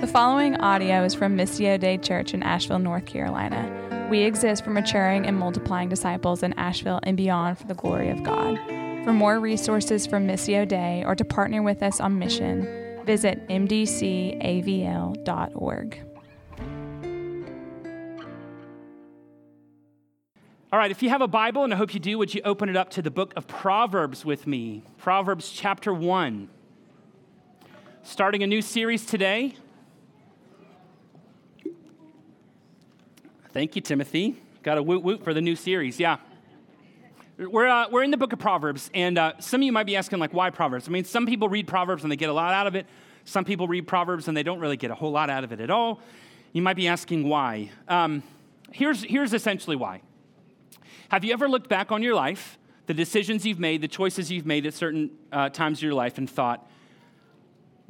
The following audio is from Missio Dei Church in Asheville, North Carolina. We exist for maturing and multiplying disciples in Asheville and beyond for the glory of God. For more resources from Missio Dei or to partner with us on mission, visit mdcavl.org. All right, if you have a Bible, and I hope you do, would you open it up to the book of Proverbs with me? Proverbs chapter 1. Starting a new series today. Thank you, Timothy. Got a woot woot for the new series. Yeah. We're, uh, we're in the book of Proverbs, and uh, some of you might be asking, like, why Proverbs? I mean, some people read Proverbs and they get a lot out of it. Some people read Proverbs and they don't really get a whole lot out of it at all. You might be asking why. Um, here's, here's essentially why. Have you ever looked back on your life, the decisions you've made, the choices you've made at certain uh, times of your life, and thought,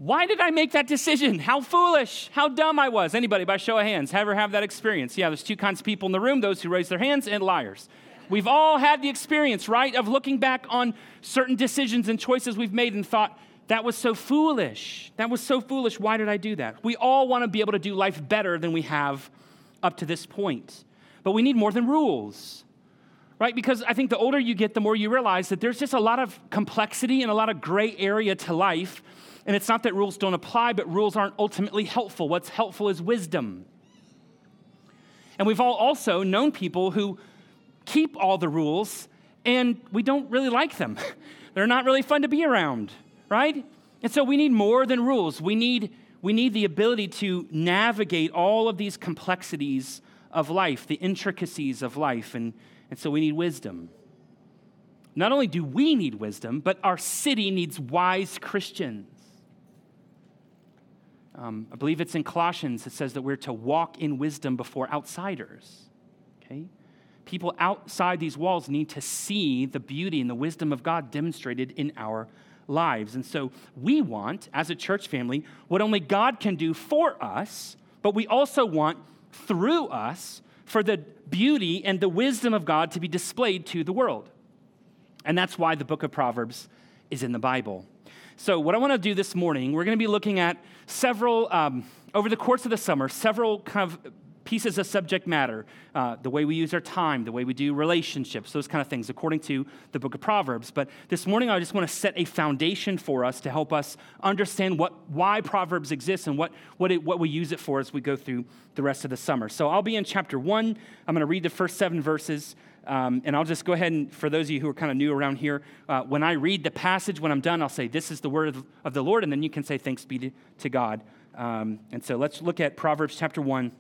why did I make that decision? How foolish, how dumb I was. Anybody, by show of hands, ever have that experience? Yeah, there's two kinds of people in the room those who raise their hands and liars. We've all had the experience, right, of looking back on certain decisions and choices we've made and thought, that was so foolish. That was so foolish. Why did I do that? We all want to be able to do life better than we have up to this point. But we need more than rules, right? Because I think the older you get, the more you realize that there's just a lot of complexity and a lot of gray area to life and it's not that rules don't apply, but rules aren't ultimately helpful. What's helpful is wisdom. And we've all also known people who keep all the rules and we don't really like them. They're not really fun to be around, right? And so we need more than rules. We need, we need the ability to navigate all of these complexities of life, the intricacies of life. And, and so we need wisdom. Not only do we need wisdom, but our city needs wise Christians. Um, I believe it's in Colossians, it says that we're to walk in wisdom before outsiders. Okay? People outside these walls need to see the beauty and the wisdom of God demonstrated in our lives. And so we want, as a church family, what only God can do for us, but we also want through us for the beauty and the wisdom of God to be displayed to the world. And that's why the book of Proverbs is in the Bible. So, what I want to do this morning, we're going to be looking at several, um, over the course of the summer, several kind of pieces of subject matter uh, the way we use our time, the way we do relationships, those kind of things, according to the book of Proverbs. But this morning, I just want to set a foundation for us to help us understand what, why Proverbs exists and what, what, it, what we use it for as we go through the rest of the summer. So, I'll be in chapter one. I'm going to read the first seven verses. Um, and I'll just go ahead and, for those of you who are kind of new around here, uh, when I read the passage, when I'm done, I'll say, This is the word of, the Lord, and then you can say, Thanks be to, to God. Um, and so let's look at Proverbs chapter 1,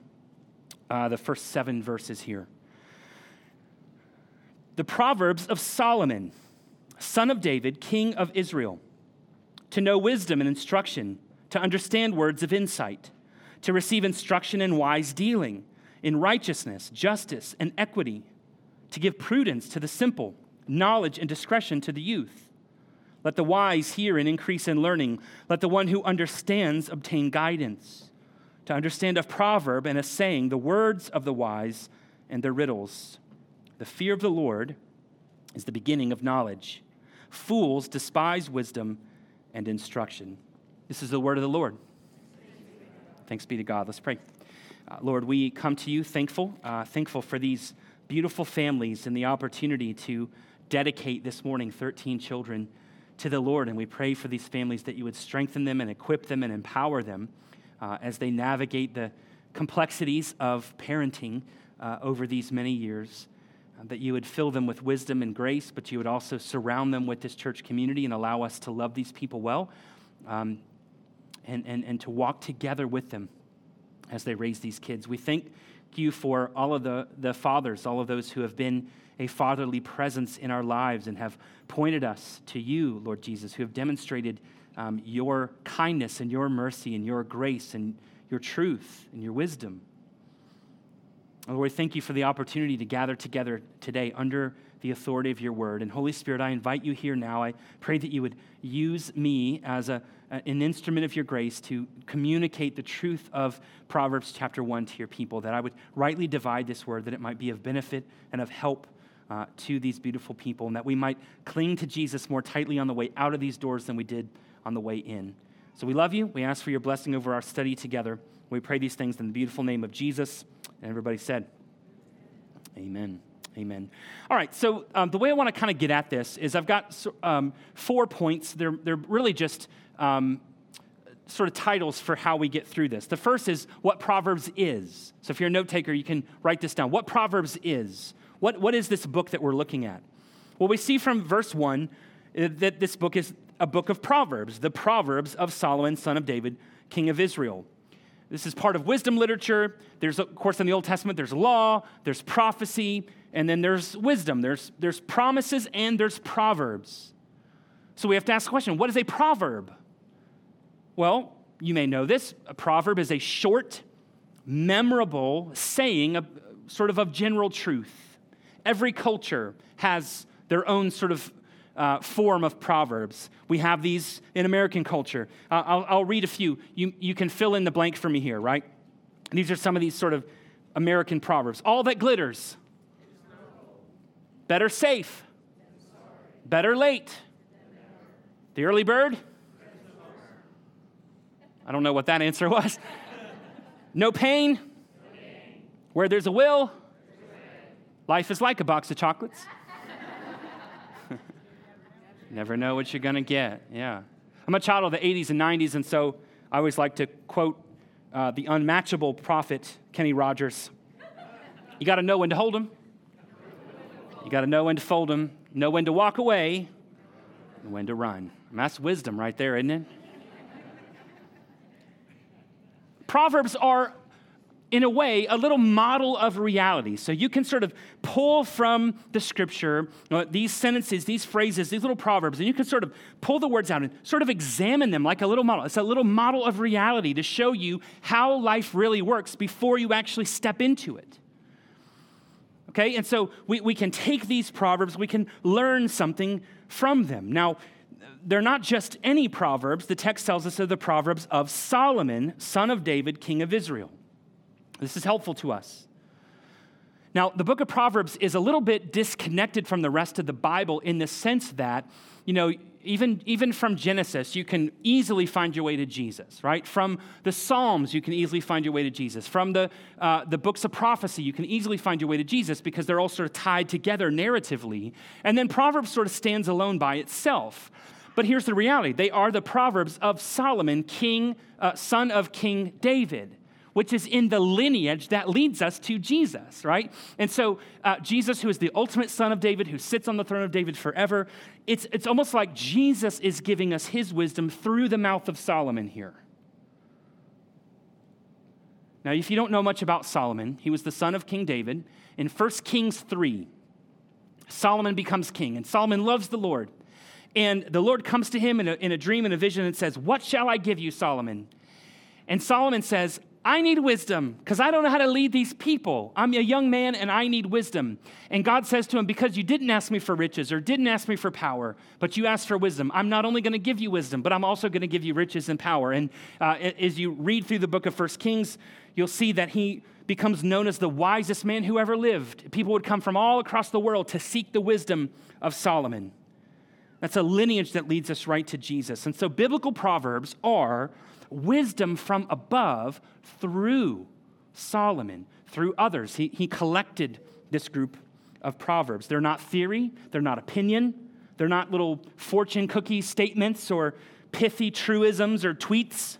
uh, the first seven verses here. The Proverbs of Solomon, son of David, king of Israel, to know wisdom and instruction, to understand words of insight, to receive instruction in wise dealing, in righteousness, justice, and equity to give prudence to the simple, knowledge and discretion to the youth. Let the wise hear and increase in learning. Let the one who understands obtain guidance. To understand a proverb and a saying, the words of the wise and their riddles. The fear of the Lord is the beginning of knowledge. Fools despise wisdom and instruction. This is the word of the Lord. Thanks be to God. Let's pray. Uh, Lord, we come to you thankful, uh, thankful for these beautiful families and the opportunity to dedicate this morning 13 children to the Lord. And we pray for these families that you would strengthen them and equip them and empower them uh, as they navigate the complexities of parenting uh, over these many years. Uh, that you would fill them with wisdom and grace, but you would also surround them with this church community and allow us to love these people well um, and, and, and to walk together with them as they raise these kids. We thank you for all of the, the fathers, all of those who have been a fatherly presence in our lives and have pointed us to you, Lord Jesus, who have demonstrated um, your kindness and your mercy and your grace and your truth and your wisdom. Lord, thank you for the opportunity to gather together today under the authority of your word. And Holy Spirit, I invite you here now. I pray that you would use me as a, an instrument of your grace to communicate the truth of Proverbs chapter 1 to your people, that I would rightly divide this word, that it might be of benefit and of help uh, to these beautiful people, and that we might cling to Jesus more tightly on the way out of these doors than we did on the way in. So we love you. We ask for your blessing over our study together. We pray these things in the beautiful name of Jesus. And everybody said, Amen. Amen. All right, so um, the way I want to kind of get at this is I've got um, four points. They're, they're really just um, sort of titles for how we get through this. The first is what Proverbs is. So if you're a note taker, you can write this down. What Proverbs is. What, what is this book that we're looking at? Well, we see from verse 1 uh, that this book is a book of Proverbs, the Proverbs of Solomon, son of David, king of Israel. This is part of wisdom literature. There's, of course, in the Old Testament, there's law, there's prophecy, and then there's wisdom. There's, there's promises and there's proverbs. So we have to ask the question what is a proverb? Well, you may know this. A proverb is a short, memorable saying, of, sort of of general truth. Every culture has their own sort of uh, form of proverbs. We have these in American culture. Uh, I'll, I'll, read a few. You, you can fill in the blank for me here, right? These are some of these sort of American proverbs. All that glitters. Better safe. Better late. The early bird. I don't know what that answer was. No pain. Where there's a will, life is like a box of chocolates. Never know what you're going to get. Yeah. I'm a child of the 80s and 90s, and so I always like to quote uh, the unmatchable prophet, Kenny Rogers. You got to know when to hold them. You got to know when to fold them, know when to walk away, and when to run. And that's wisdom right there, isn't it? Proverbs are in a way, a little model of reality. So you can sort of pull from the scripture uh, these sentences, these phrases, these little proverbs, and you can sort of pull the words out and sort of examine them like a little model. It's a little model of reality to show you how life really works before you actually step into it. Okay, and so we, we can take these proverbs, we can learn something from them. Now, they're not just any proverbs. The text tells us they're the proverbs of Solomon, son of David, king of Israel. This is helpful to us. Now, the book of Proverbs is a little bit disconnected from the rest of the Bible in the sense that, you know, even, even from Genesis, you can easily find your way to Jesus, right? From the Psalms, you can easily find your way to Jesus. From the, uh, the books of prophecy, you can easily find your way to Jesus because they're all sort of tied together narratively. And then Proverbs sort of stands alone by itself. But here's the reality they are the Proverbs of Solomon, king, uh, son of King David which is in the lineage that leads us to Jesus, right? And so, uh, Jesus, who is the ultimate son of David, who sits on the throne of David forever, it's, it's almost like Jesus is giving us his wisdom through the mouth of Solomon here. Now, if you don't know much about Solomon, he was the son of King David. In 1 Kings 3, Solomon becomes king, and Solomon loves the Lord. And the Lord comes to him in a, in a dream and a vision and says, What shall I give you, Solomon? And Solomon says, I need wisdom because I don't know how to lead these people. I'm a young man and I need wisdom. And God says to him, Because you didn't ask me for riches or didn't ask me for power, but you asked for wisdom, I'm not only going to give you wisdom, but I'm also going to give you riches and power. And uh, as you read through the book of First Kings, you'll see that he becomes known as the wisest man who ever lived. People would come from all across the world to seek the wisdom of Solomon. That's a lineage that leads us right to Jesus. And so biblical proverbs are wisdom from above through Solomon, through others. He, he collected this group of proverbs. They're not theory, they're not opinion, they're not little fortune cookie statements or pithy truisms or tweets.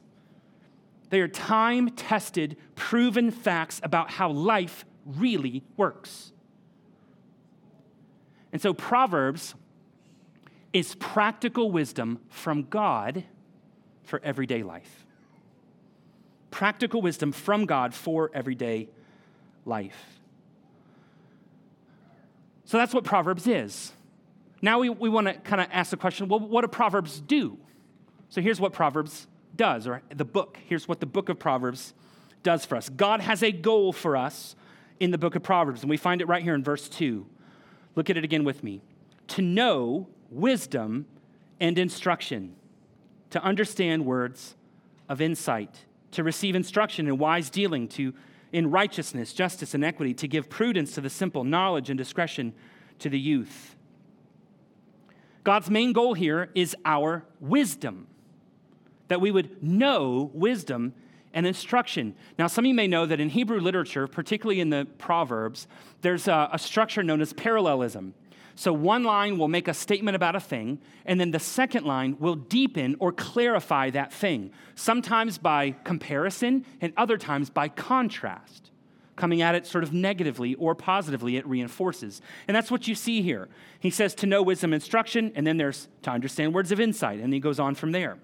They are time tested, proven facts about how life really works. And so, Proverbs is practical wisdom from God for everyday life. Practical wisdom from God for everyday life. So that's what Proverbs is. Now we, we want to kind of ask the question well, what do Proverbs do? So here's what Proverbs does, or the book. Here's what the book of Proverbs does for us. God has a goal for us in the book of Proverbs, and we find it right here in verse 2. Look at it again with me. To know wisdom and instruction to understand words of insight, to receive instruction in wise dealing, to in righteousness, justice, and equity, to give prudence to the simple, knowledge and discretion to the youth. God's main goal here is our wisdom. that we would know wisdom and instruction. Now, some of you may know that in Hebrew literature, particularly in the Proverbs, there's a, a, structure known as parallelism. So, one line will make a statement about a thing, and then the second line will deepen or clarify that thing, sometimes by comparison and other times by contrast. Coming at it sort of negatively or positively, it reinforces. And that's what you see here. He says to know wisdom instruction, and then there's to understand words of insight, and he goes on from there.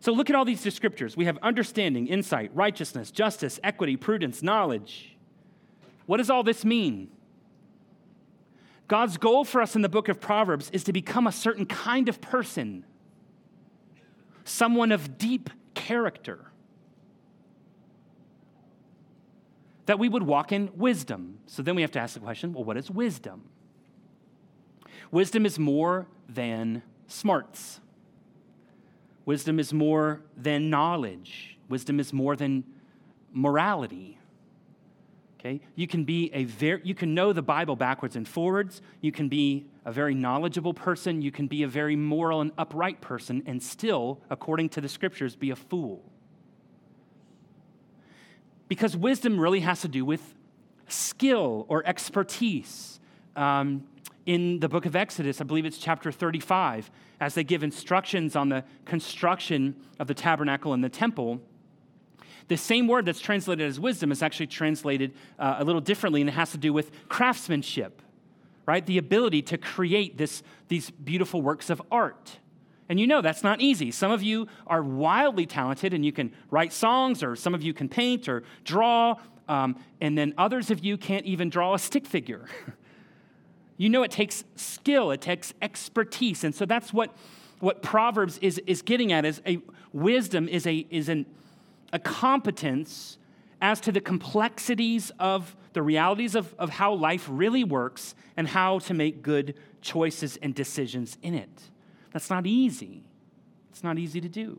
So look at all these descriptors. We have understanding, insight, righteousness, justice, equity, prudence, knowledge. What does all this mean? God's goal for us in the book of Proverbs is to become a certain kind of person, someone of deep character. That we would walk in wisdom. So then we have to ask the question well, what is wisdom? Wisdom is more than smarts. Wisdom is more than knowledge. Wisdom is more than morality. Okay? You can be a very you can know the Bible backwards and forwards. You can be a very knowledgeable person, you can be a very moral and upright person and still according to the scriptures be a fool. Because wisdom really has to do with skill or expertise. Um, in the book of Exodus, I believe it's chapter 35, as they give instructions on the construction of the tabernacle and the temple, the same word that's translated as wisdom is actually translated uh, a little differently, and it has to do with craftsmanship, right? The ability to create this, these beautiful works of art. And you know that's not easy. Some of you are wildly talented and you can write songs, or some of you can paint or draw, um, and then others of you can't even draw a stick figure. You know, it takes skill, it takes expertise. And so that's what, what Proverbs is, is getting at is a wisdom is, a, is an, a competence as to the complexities of the realities of, of how life really works and how to make good choices and decisions in it. That's not easy. It's not easy to do.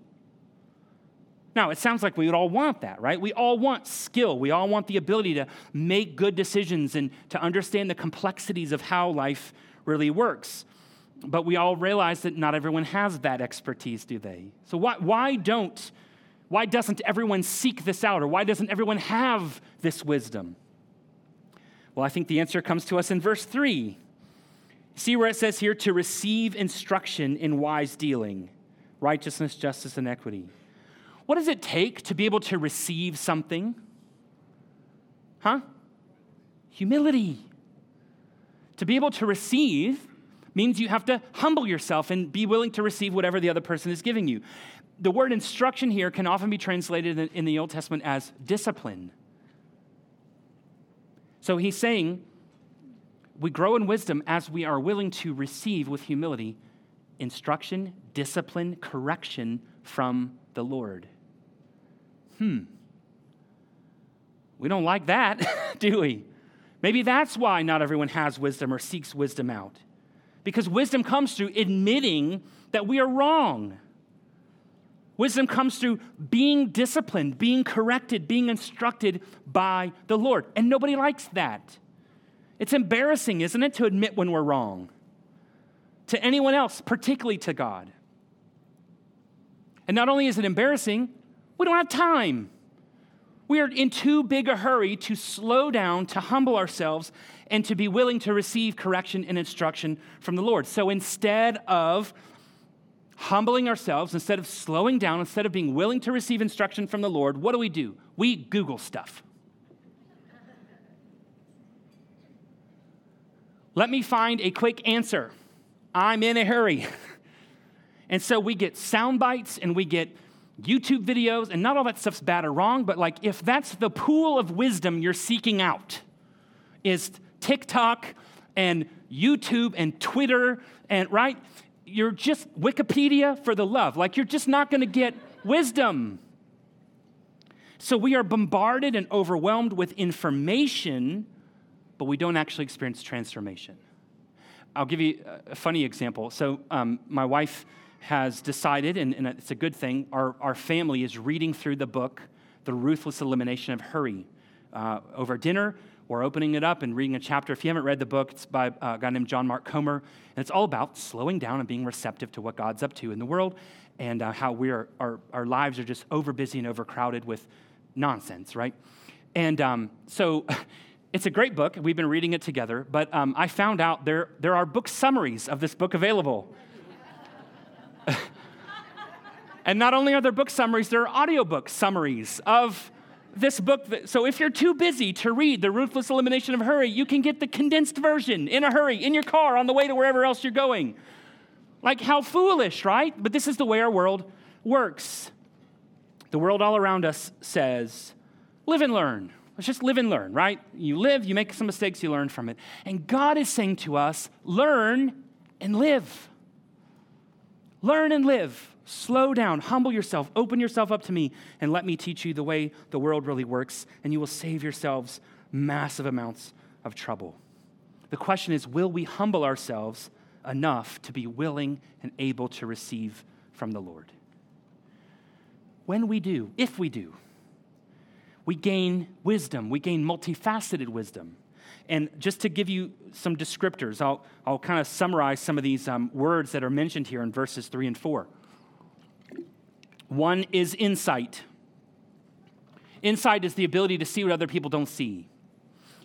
Now, it sounds like we would all want that, right? We all want skill. We all want the ability to make good decisions and to understand the complexities of how life really works. But we all realize that not everyone has that expertise, do they? So why, why don't why doesn't everyone seek this out or why doesn't everyone have this wisdom? Well, I think the answer comes to us in verse 3. See where it says here to receive instruction in wise dealing, righteousness, justice, and equity. What does it take to be able to receive something? Huh? Humility. To be able to receive means you have to humble yourself and be willing to receive whatever the other person is giving you. The word instruction here can often be translated in the Old Testament as discipline. So he's saying we grow in wisdom as we are willing to receive with humility instruction, discipline, correction from the Lord hmm, we don't like that, do we? Maybe that's why not everyone has wisdom or seeks wisdom out. Because wisdom comes through admitting that we are wrong. Wisdom comes through being disciplined, being corrected, being instructed by the Lord. And nobody likes that. It's embarrassing, isn't it, to admit when we're wrong to anyone else, particularly to God. And not only is it embarrassing, we don't have time. We are in too big a hurry to slow down, to humble ourselves, and to be willing to receive correction and instruction from the Lord. So instead of humbling ourselves, instead of slowing down, instead of being willing to receive instruction from the Lord, what do we do? We Google stuff. Let me find a quick answer. I'm in a hurry. and so we get sound bites and we get YouTube videos, and not all that stuff's bad or wrong, but like if that's the pool of wisdom you're seeking out, is TikTok and YouTube and Twitter and right? You're just Wikipedia for the love. Like you're just not gonna get wisdom. So we are bombarded and overwhelmed with information, but we don't actually experience transformation. I'll give you a funny example. So, um, my wife has decided, and, and, it's a good thing, our, our family is reading through the book, The Ruthless Elimination of Hurry. Uh, over dinner, we're opening it up and reading a chapter. If you haven't read the book, it's by a guy named John Mark Comer, and it's all about slowing down and being receptive to what God's up to in the world. and uh, how we're, our, our lives are just over busy and overcrowded with nonsense, right? And um, so it's a great book. We've been reading it together, but um, I found out there, there are book summaries of this book available. and not only are there book summaries, there are audiobook summaries of this book. So if you're too busy to read The Ruthless Elimination of Hurry, you can get the condensed version in a hurry in your car on the way to wherever else you're going. Like, how foolish, right? But this is the way our world works. The world all around us says, live and learn. Let's just live and learn, right? You live, you make some mistakes, you learn from it. And God is saying to us, learn and live. Learn and live. Slow down, humble yourself, open yourself up to me, and let me teach you the way the world really works, and you will save yourselves massive amounts of trouble. The question is will we humble ourselves enough to be willing and able to receive from the Lord? When we do, if we do, we gain wisdom, we gain multifaceted wisdom. And just to give you some descriptors, I'll, I'll kind of summarize some of these um, words that are mentioned here in verses three and four. One is insight. Insight is the ability to see what other people don't see.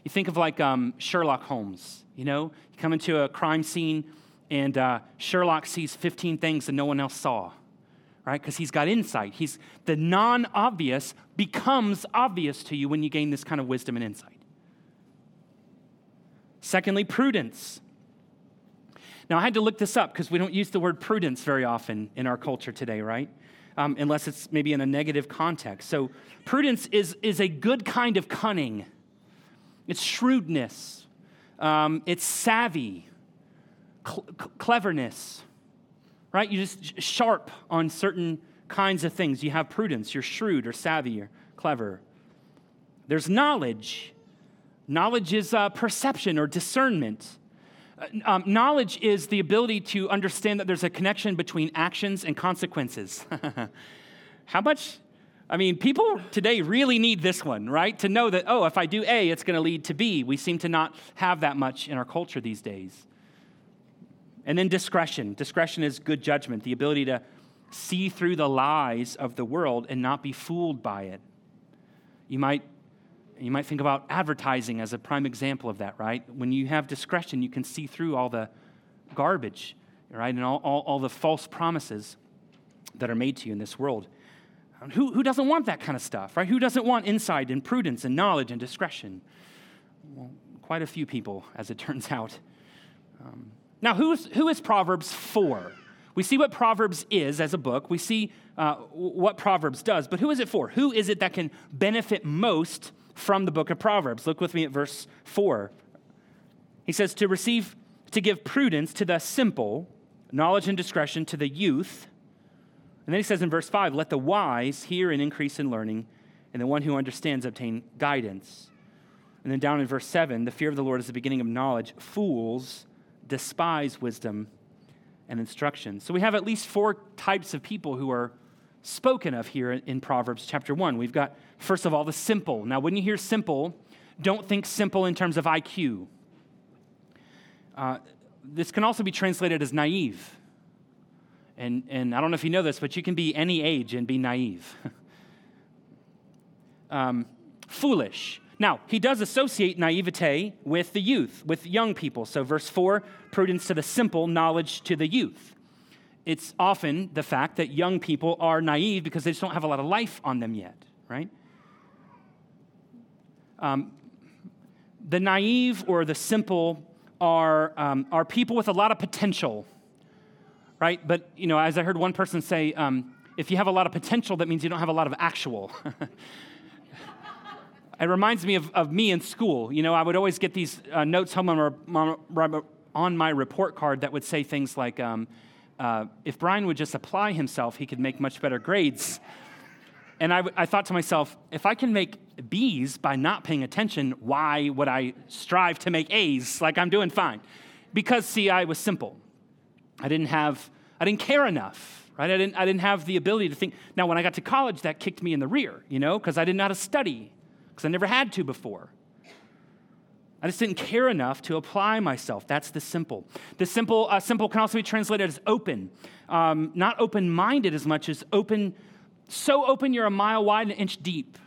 You think of like um, Sherlock Holmes, you know? You come into a crime scene and uh, Sherlock sees 15 things that no one else saw, right? Because he's got insight. He's, the non obvious becomes obvious to you when you gain this kind of wisdom and insight. Secondly, prudence. Now, I had to look this up because we don't use the word prudence very often in our culture today, right? Um, unless it's maybe in a negative context. So, prudence is, is a good kind of cunning, it's shrewdness, um, it's savvy, cl- cleverness, right? You're just sharp on certain kinds of things. You have prudence, you're shrewd or savvy or clever. There's knowledge. Knowledge is uh, perception or discernment. Uh, um, knowledge is the ability to understand that there's a connection between actions and consequences. How much? I mean, people today really need this one, right? To know that, oh, if I do A, it's going to lead to B. We seem to not have that much in our culture these days. And then discretion. Discretion is good judgment, the ability to see through the lies of the world and not be fooled by it. You might you might think about advertising as a prime example of that, right? When you have discretion, you can see through all the garbage, right? And all, all, all the false promises that are made to you in this world. Who, who doesn't want that kind of stuff, right? Who doesn't want insight and prudence and knowledge and discretion? Well, quite a few people, as it turns out. Um, now, who's, who is Proverbs for? We see what Proverbs is as a book. We see uh, what Proverbs does, but who is it for? Who is it that can benefit most from the book of Proverbs. Look with me at verse 4. He says, To receive, to give prudence to the simple, knowledge and discretion to the youth. And then he says in verse 5, Let the wise hear and increase in learning, and the one who understands obtain guidance. And then down in verse 7, the fear of the Lord is the beginning of knowledge. Fools despise wisdom and instruction. So we have at least four types of people who are spoken of here in Proverbs chapter 1. We've got, first of all, the simple. Now, when you hear simple, don't think simple in terms of IQ. Uh, this can also be translated as naive. And, and I don't know if you know this, but you can be any age and be naive. um, foolish. Now, he does associate naivete with the youth, with young people. So, verse 4 prudence to the simple, knowledge to the youth it's often the fact that young people are naive because they just don't have a lot of life on them yet, right? Um, the naive or the simple are, um, are people with a lot of potential, right? But, you know, as I heard one person say, um, if you have a lot of potential, that means you don't have a lot of actual. it reminds me of, of me in school. You know, I would always get these uh, notes home on my, on my report card that would say things like, um, uh, if Brian would just apply himself, he could make much better grades. And I, thought to myself, if I can make B's by not paying attention, why would I strive to make A's like I'm doing fine? Because, see, I was simple. I didn't have, I didn't care enough, right? I didn't, I didn't have the ability to think. Now, when I got to college, that kicked me in the rear, you know, because I didn't know how to study, because I never had to before. I just didn't care enough to apply myself. That's the simple. The simple, uh, simple can also be translated as open. Um, not open minded as much as open, so open you're a mile wide and an inch deep.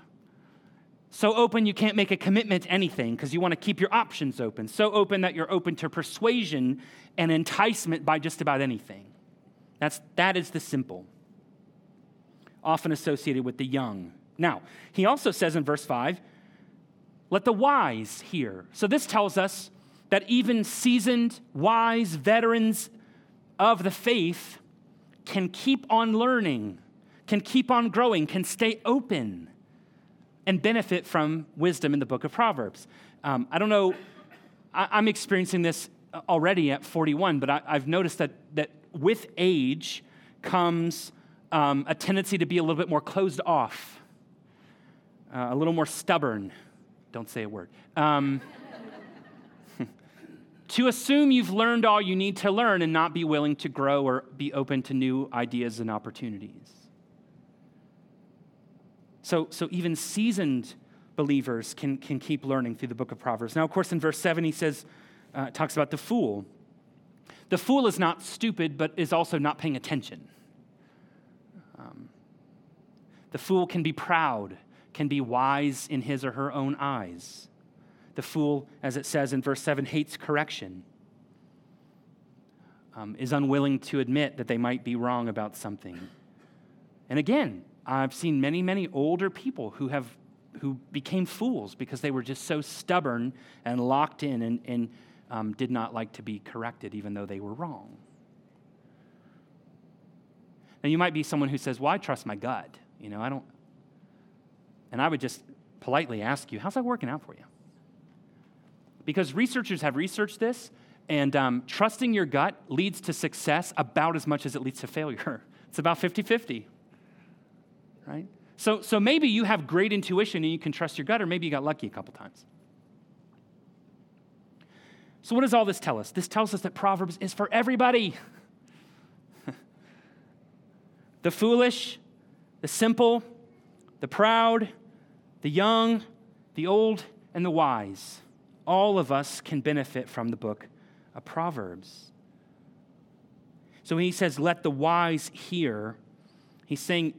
So open you can't make a commitment to anything because you want to keep your options open. So open that you're open to persuasion and enticement by just about anything. That's, that is the simple, often associated with the young. Now, he also says in verse 5 let the wise hear. So this tells us that even seasoned, wise veterans of the faith can keep on learning, can keep on growing, can stay open and benefit from wisdom in the book of Proverbs. Um, I don't know, I, am experiencing this already at 41, but I, have noticed that, that with age comes um, a tendency to be a little bit more closed off, uh, a little more stubborn, don't say a word. Um, to assume you've learned all you need to learn and not be willing to grow or be open to new ideas and opportunities. So, so even seasoned believers can, can keep learning through the book of Proverbs. Now, of course, in verse 7, he says, uh, talks about the fool. The fool is not stupid, but is also not paying attention. Um, the fool can be proud can be wise in his or her own eyes. The fool, as it says in verse 7, hates correction, um, is unwilling to admit that they might be wrong about something. And again, I've seen many, many older people who have who became fools because they were just so stubborn and locked in and, and um, did not like to be corrected, even though they were wrong. Now, you might be someone who says, Well, I trust my gut. You know, I don't, and I would just politely ask you, how's that working out for you? Because researchers have researched this, and um, trusting your gut leads to success about as much as it leads to failure. It's about 50 50, right? So, so maybe you have great intuition and you can trust your gut, or maybe you got lucky a couple times. So, what does all this tell us? This tells us that Proverbs is for everybody the foolish, the simple, the proud, the young, the old, and the wise. All of us can benefit from the book of Proverbs. So when he says, let the wise hear, he's saying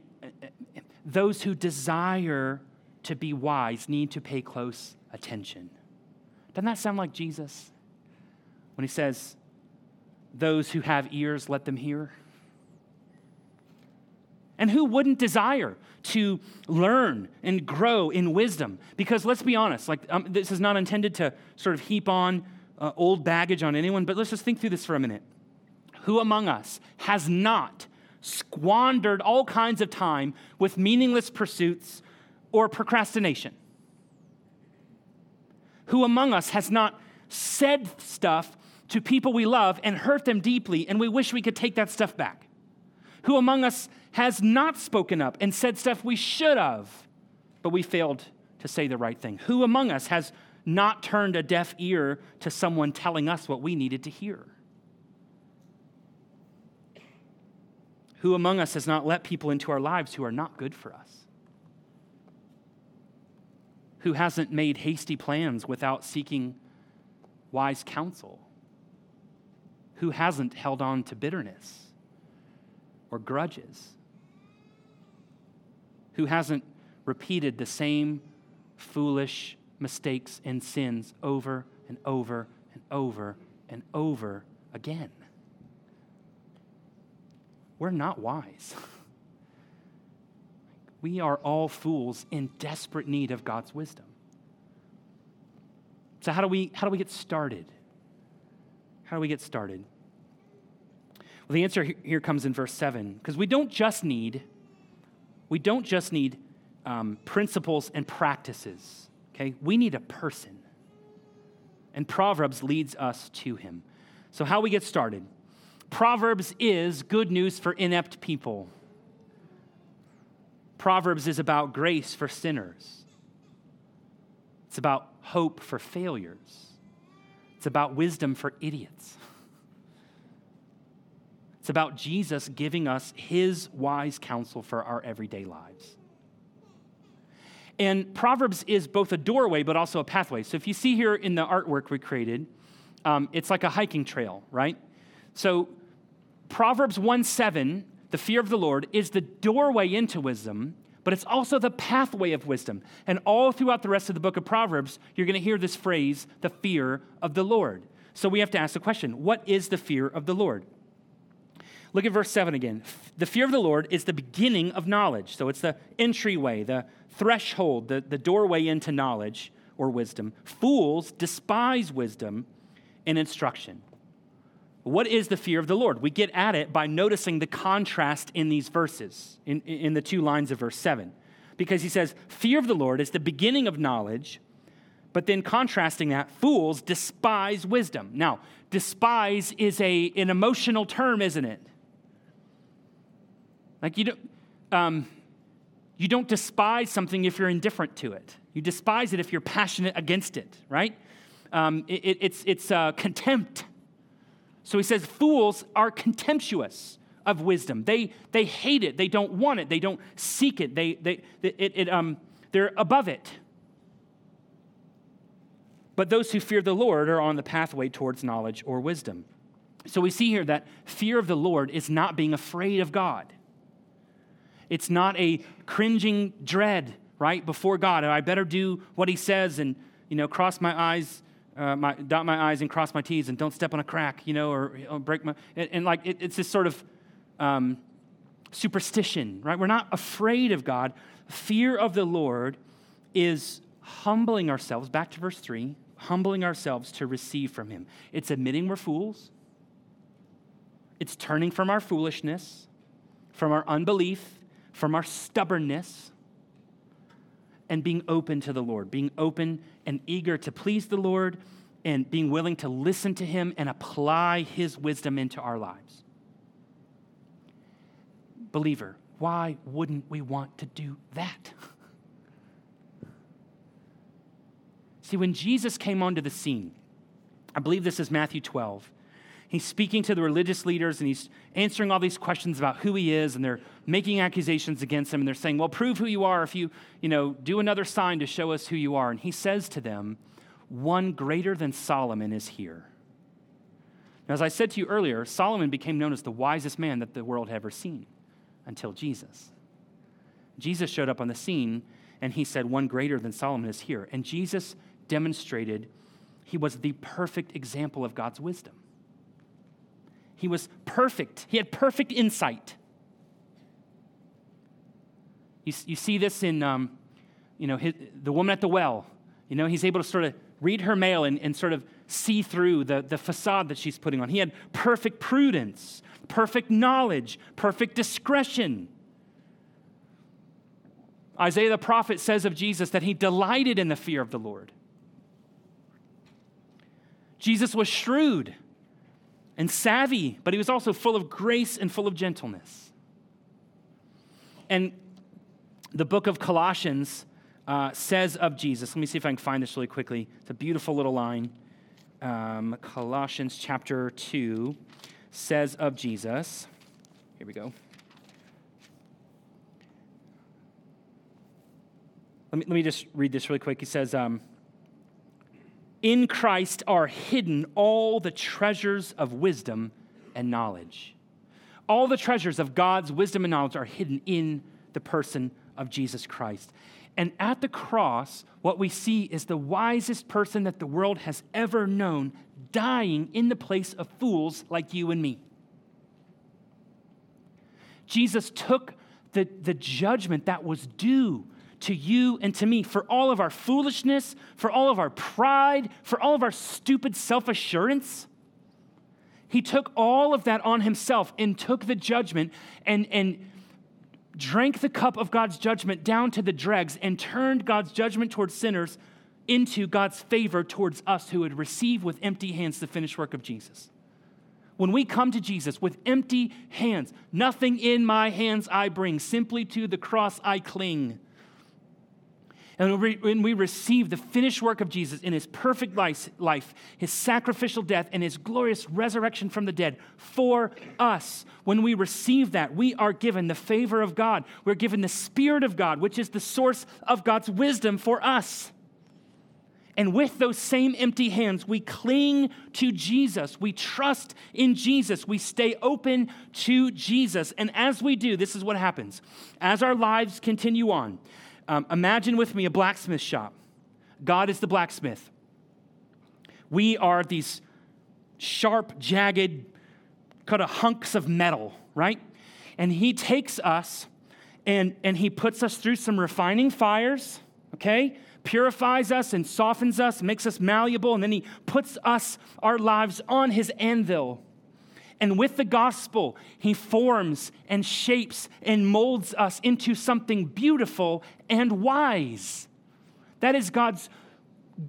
those who desire to be wise need to pay close attention. Doesn't that sound like Jesus? When he says, those who have ears, let them hear. And who wouldn't desire to learn and grow in wisdom? Because let's be honest, like um, this is not intended to sort of heap on uh, old baggage on anyone, but let's just think through this for a minute. Who among us has not squandered all kinds of time with meaningless pursuits or procrastination? Who among us has not said stuff to people we love and hurt them deeply, and we wish we could take that stuff back? Who among us has not spoken up and said stuff we should have, but we failed to say the right thing? Who among us has not turned a deaf ear to someone telling us what we needed to hear? Who among us has not let people into our lives who are not good for us? Who hasn't made hasty plans without seeking wise counsel? Who hasn't held on to bitterness or grudges? who hasn't repeated the same foolish mistakes and sins over and over and over and over again. We're not wise. We are all fools in desperate need of God's wisdom. So, how do we, how do we get started? How do we get started? Well, the answer here comes in verse 7 because we don't just need we don't just need um, principles and practices, okay? We need a person. And Proverbs leads us to him. So, how we get started? Proverbs is good news for inept people. Proverbs is about grace for sinners. It's about hope for failures. It's about wisdom for idiots. It's about Jesus giving us his wise counsel for our everyday lives. And Proverbs is both a doorway but also a pathway. So if you see here in the artwork we created, um, it's like a hiking trail, right? So Proverbs 1 7, the fear of the Lord, is the doorway into wisdom, but it's also the pathway of wisdom. And all throughout the rest of the book of Proverbs, you're going to hear this phrase, the fear of the Lord. So we have to ask the question what is the fear of the Lord? Look at verse 7 again. The fear of the Lord is the beginning of knowledge. So it's the entryway, the threshold, the, the doorway into knowledge or wisdom. Fools despise wisdom and instruction. What is the fear of the Lord? We get at it by noticing the contrast in these verses, in, in the two lines of verse 7. Because he says, Fear of the Lord is the beginning of knowledge, but then contrasting that, fools despise wisdom. Now, despise is a, an emotional term, isn't it? Like you don't, um, you don't despise something if you're indifferent to it. You despise it if you're passionate against it, right? Um, it, it's it's uh, contempt. So he says, fools are contemptuous of wisdom. They, they hate it. They don't want it. They don't seek it. They, they, it, it, um, they're above it. But those who fear the Lord are on the pathway towards knowledge or wisdom. So we see here that fear of the Lord is not being afraid of God. It's not a cringing dread, right, before God. I better do what he says and, you know, cross my eyes, uh, my, dot my I's and cross my T's and don't step on a crack, you know, or, or break my, and, and like it, it's this sort of um, superstition, right? We're not afraid of God. Fear of the Lord is humbling ourselves, back to verse 3, humbling ourselves to receive from him. It's admitting we're fools. It's turning from our foolishness, from our unbelief, from our stubbornness and being open to the Lord, being open and eager to please the Lord and being willing to listen to Him and apply His wisdom into our lives. Believer, why wouldn't we want to do that? See, when Jesus came onto the scene, I believe this is Matthew 12, he's speaking to the religious leaders and he's answering all these questions about who he is and they're making accusations against him and they're saying well prove who you are if you you know do another sign to show us who you are. And he says to them one greater than solomon is here. Now as i said to you earlier solomon became known as the wisest man that the world had ever seen until jesus. Jesus showed up on the scene and he said one greater than solomon is here. And jesus demonstrated he was the perfect example of god's wisdom. He was perfect, he had perfect insight. You, you see this in, um, you know, his, the woman at the well. You know, he's able to sort of read her mail and, and sort of see through the, the facade that she's putting on. He had perfect prudence, perfect knowledge, perfect discretion. Isaiah the prophet says of Jesus that he delighted in the fear of the Lord. Jesus was shrewd and savvy, but he was also full of grace and full of gentleness. And the book of Colossians uh, says of Jesus, let me see if I can find this really quickly. It's a beautiful little line. Um, Colossians chapter 2 says of Jesus, here we go. Let me, let me just read this really quick. He says, um, in Christ are hidden all the treasures of wisdom and knowledge. All the treasures of God's wisdom and knowledge are hidden in the person of Jesus Christ. And at the cross, what we see is the wisest person that the world has ever known dying in the place of fools like you and me. Jesus took the, the judgment that was due to you and to me for all of our foolishness, for all of our pride, for all of our stupid self assurance. He took all of that on himself and took the judgment and, and drank the cup of God's judgment down to the dregs and turned God's judgment towards sinners into God's favor towards us who would receive with empty hands the finished work of Jesus. When we come to Jesus with empty hands, nothing in my hands I bring, simply to the cross I cling And when we receive the finished work of Jesus in his perfect life, his sacrificial death, and his glorious resurrection from the dead for us, when we receive that, we are given the favor of God. We're given the Spirit of God, which is the source of God's wisdom for us. And with those same empty hands, we cling to Jesus. We trust in Jesus. We stay open to Jesus. And as we do, this is what happens. As our lives continue on, um, imagine with me a blacksmith shop. God is the blacksmith. We are these sharp, jagged, kind of hunks of metal, right? And He takes us and, and He puts us through some refining fires, okay? Purifies us and softens us, makes us malleable, and then He puts us, our lives, on His anvil. And with the gospel, he forms and shapes and molds us into something beautiful and wise. That is God's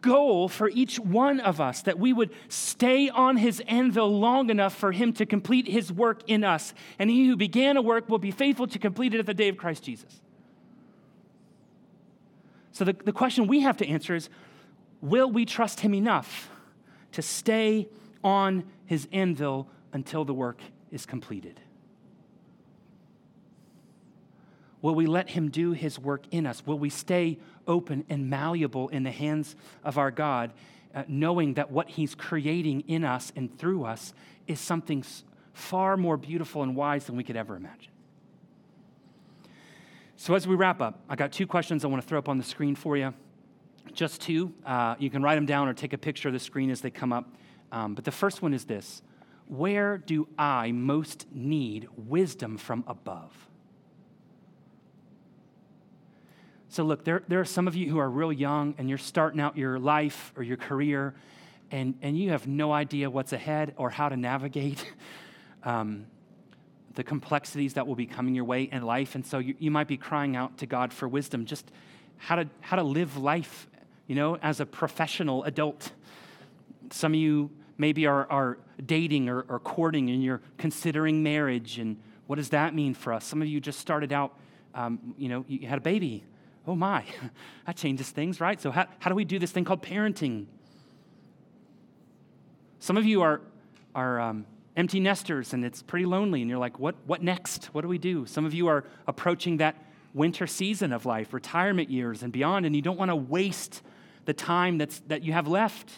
goal for each one of us that we would stay on his anvil long enough for him to complete his work in us. And he who began a work will be faithful to complete it at the day of Christ Jesus. So the, the question we have to answer is will we trust him enough to stay on his anvil until the work is completed? Will we let Him do His work in us? Will we stay open and malleable in the hands of our God, uh, knowing that what He's creating in us and through us is something far more beautiful and wise than we could ever imagine? So, as we wrap up, I got two questions I want to throw up on the screen for you. Just two. Uh, you can write them down or take a picture of the screen as they come up. Um, but the first one is this where do I most need wisdom from above? So, look, there, there are some of you who are real young and you're starting out your life or your career, and, and you have no idea what's ahead or how to navigate um, the complexities that will be coming your way in life. And so you, you might be crying out to God for wisdom, just how to, how to live life, you know, as a professional adult. Some of you maybe are, are dating or, or courting and you're considering marriage. And what does that mean for us? Some of you just started out, um, you know, you had a baby. Oh my, that changes things, right? So, how, how do we do this thing called parenting? Some of you are, are um, empty nesters and it's pretty lonely, and you're like, what, what next? What do we do? Some of you are approaching that winter season of life, retirement years and beyond, and you don't want to waste the time that's, that you have left.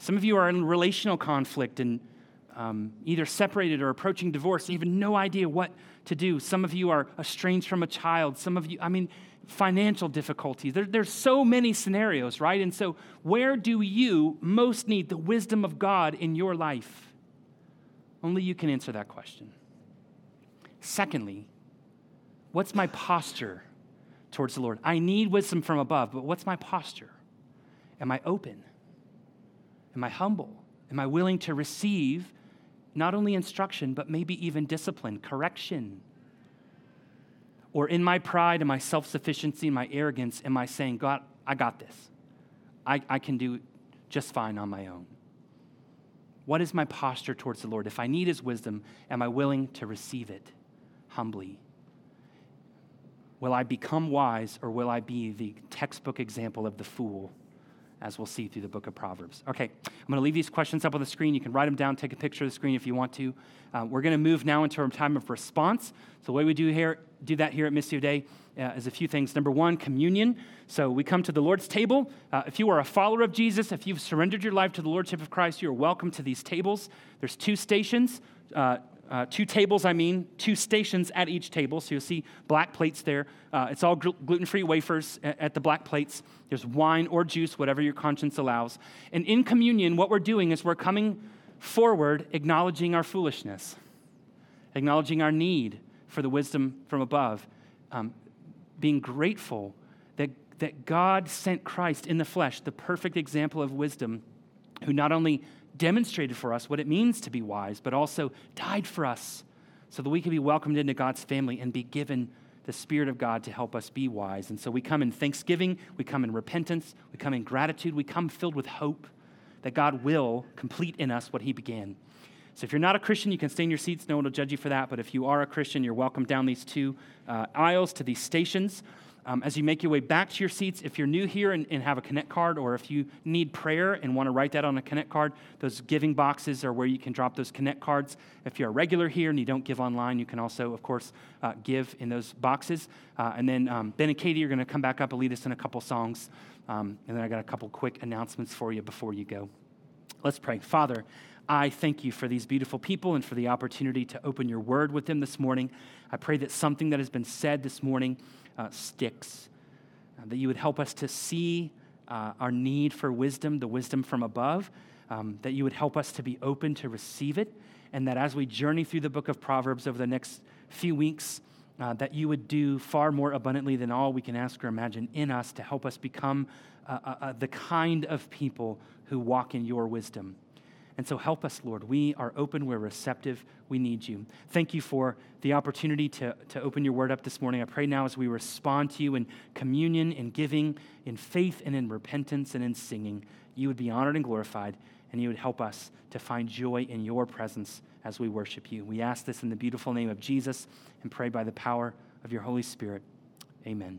Some of you are in relational conflict and um, either separated or approaching divorce, even no idea what to do. Some of you are estranged from a child. Some of you, I mean, financial difficulties. There, there's so many scenarios, right? And so, where do you most need the wisdom of God in your life? Only you can answer that question. Secondly, what's my posture towards the Lord? I need wisdom from above, but what's my posture? Am I open? Am I humble? Am I willing to receive not only instruction, but maybe even discipline, correction? Or in my pride and my self sufficiency and my arrogance, am I saying, God, I got this? I, I can do just fine on my own. What is my posture towards the Lord? If I need his wisdom, am I willing to receive it humbly? Will I become wise or will I be the textbook example of the fool? As we'll see through the book of Proverbs. Okay, I'm going to leave these questions up on the screen. You can write them down, take a picture of the screen if you want to. Uh, we're going to move now into our time of response. So the way we do here, do that here at Missio Dei uh, is a few things. Number one, communion. So we come to the Lord's table. Uh, if you are a follower of Jesus, if you've surrendered your life to the Lordship of Christ, you are welcome to these tables. There's two stations. Uh, two tables, I mean, two stations at each table. So you'll see black plates there. Uh, it's all gl- gluten free wafers at, at, the black plates. There's wine or juice, whatever your conscience allows. And in communion, what we're doing is we're coming forward, acknowledging our foolishness, acknowledging our need for the wisdom from above, um, being grateful that, that God sent Christ in the flesh, the perfect example of wisdom, who not only demonstrated for us what it means to be wise, but also died for us so that we can be welcomed into God's family and be given the Spirit of God to help us be wise. And so we come in thanksgiving, we come in repentance, we come in gratitude, we come filled with hope that God will complete in us what He began. So if you're not a Christian, you can stay in your seats. No one will judge you for that. But if you are a Christian, you're welcome down these two uh, aisles to these stations. Um, as you make your way back to your seats, if you're new here and, and, have a Connect card, or if you need prayer and want to write that on a Connect card, those giving boxes are where you can drop those Connect cards. If you're a regular here and you don't give online, you can also, of course, uh, give in those boxes. Uh, and then um, Ben and Katie are going to come back up and lead us in a couple songs. Um, and then I got a couple quick announcements for you before you go. Let's pray. Father, I thank you for these beautiful people and for the opportunity to open your word with them this morning. I pray that something that has been said this morning uh, sticks. Uh, that you would help us to see uh, our need for wisdom, the wisdom from above, um, that you would help us to be open to receive it, and that as we journey through the book of Proverbs over the next few weeks, uh, that you would do far more abundantly than all we can ask or imagine in us to help us become uh, uh, the kind of people who walk in your wisdom. And so help us, Lord. We are open, we're receptive, we need you. Thank you for the opportunity to, to open your word up this morning. I pray now as we respond to you in communion, in giving, in faith, and in repentance, and in singing, you would be honored and glorified, and you would help us to find joy in your presence as we worship you. We ask this in the beautiful name of Jesus and pray by the power of your Holy Spirit. Amen.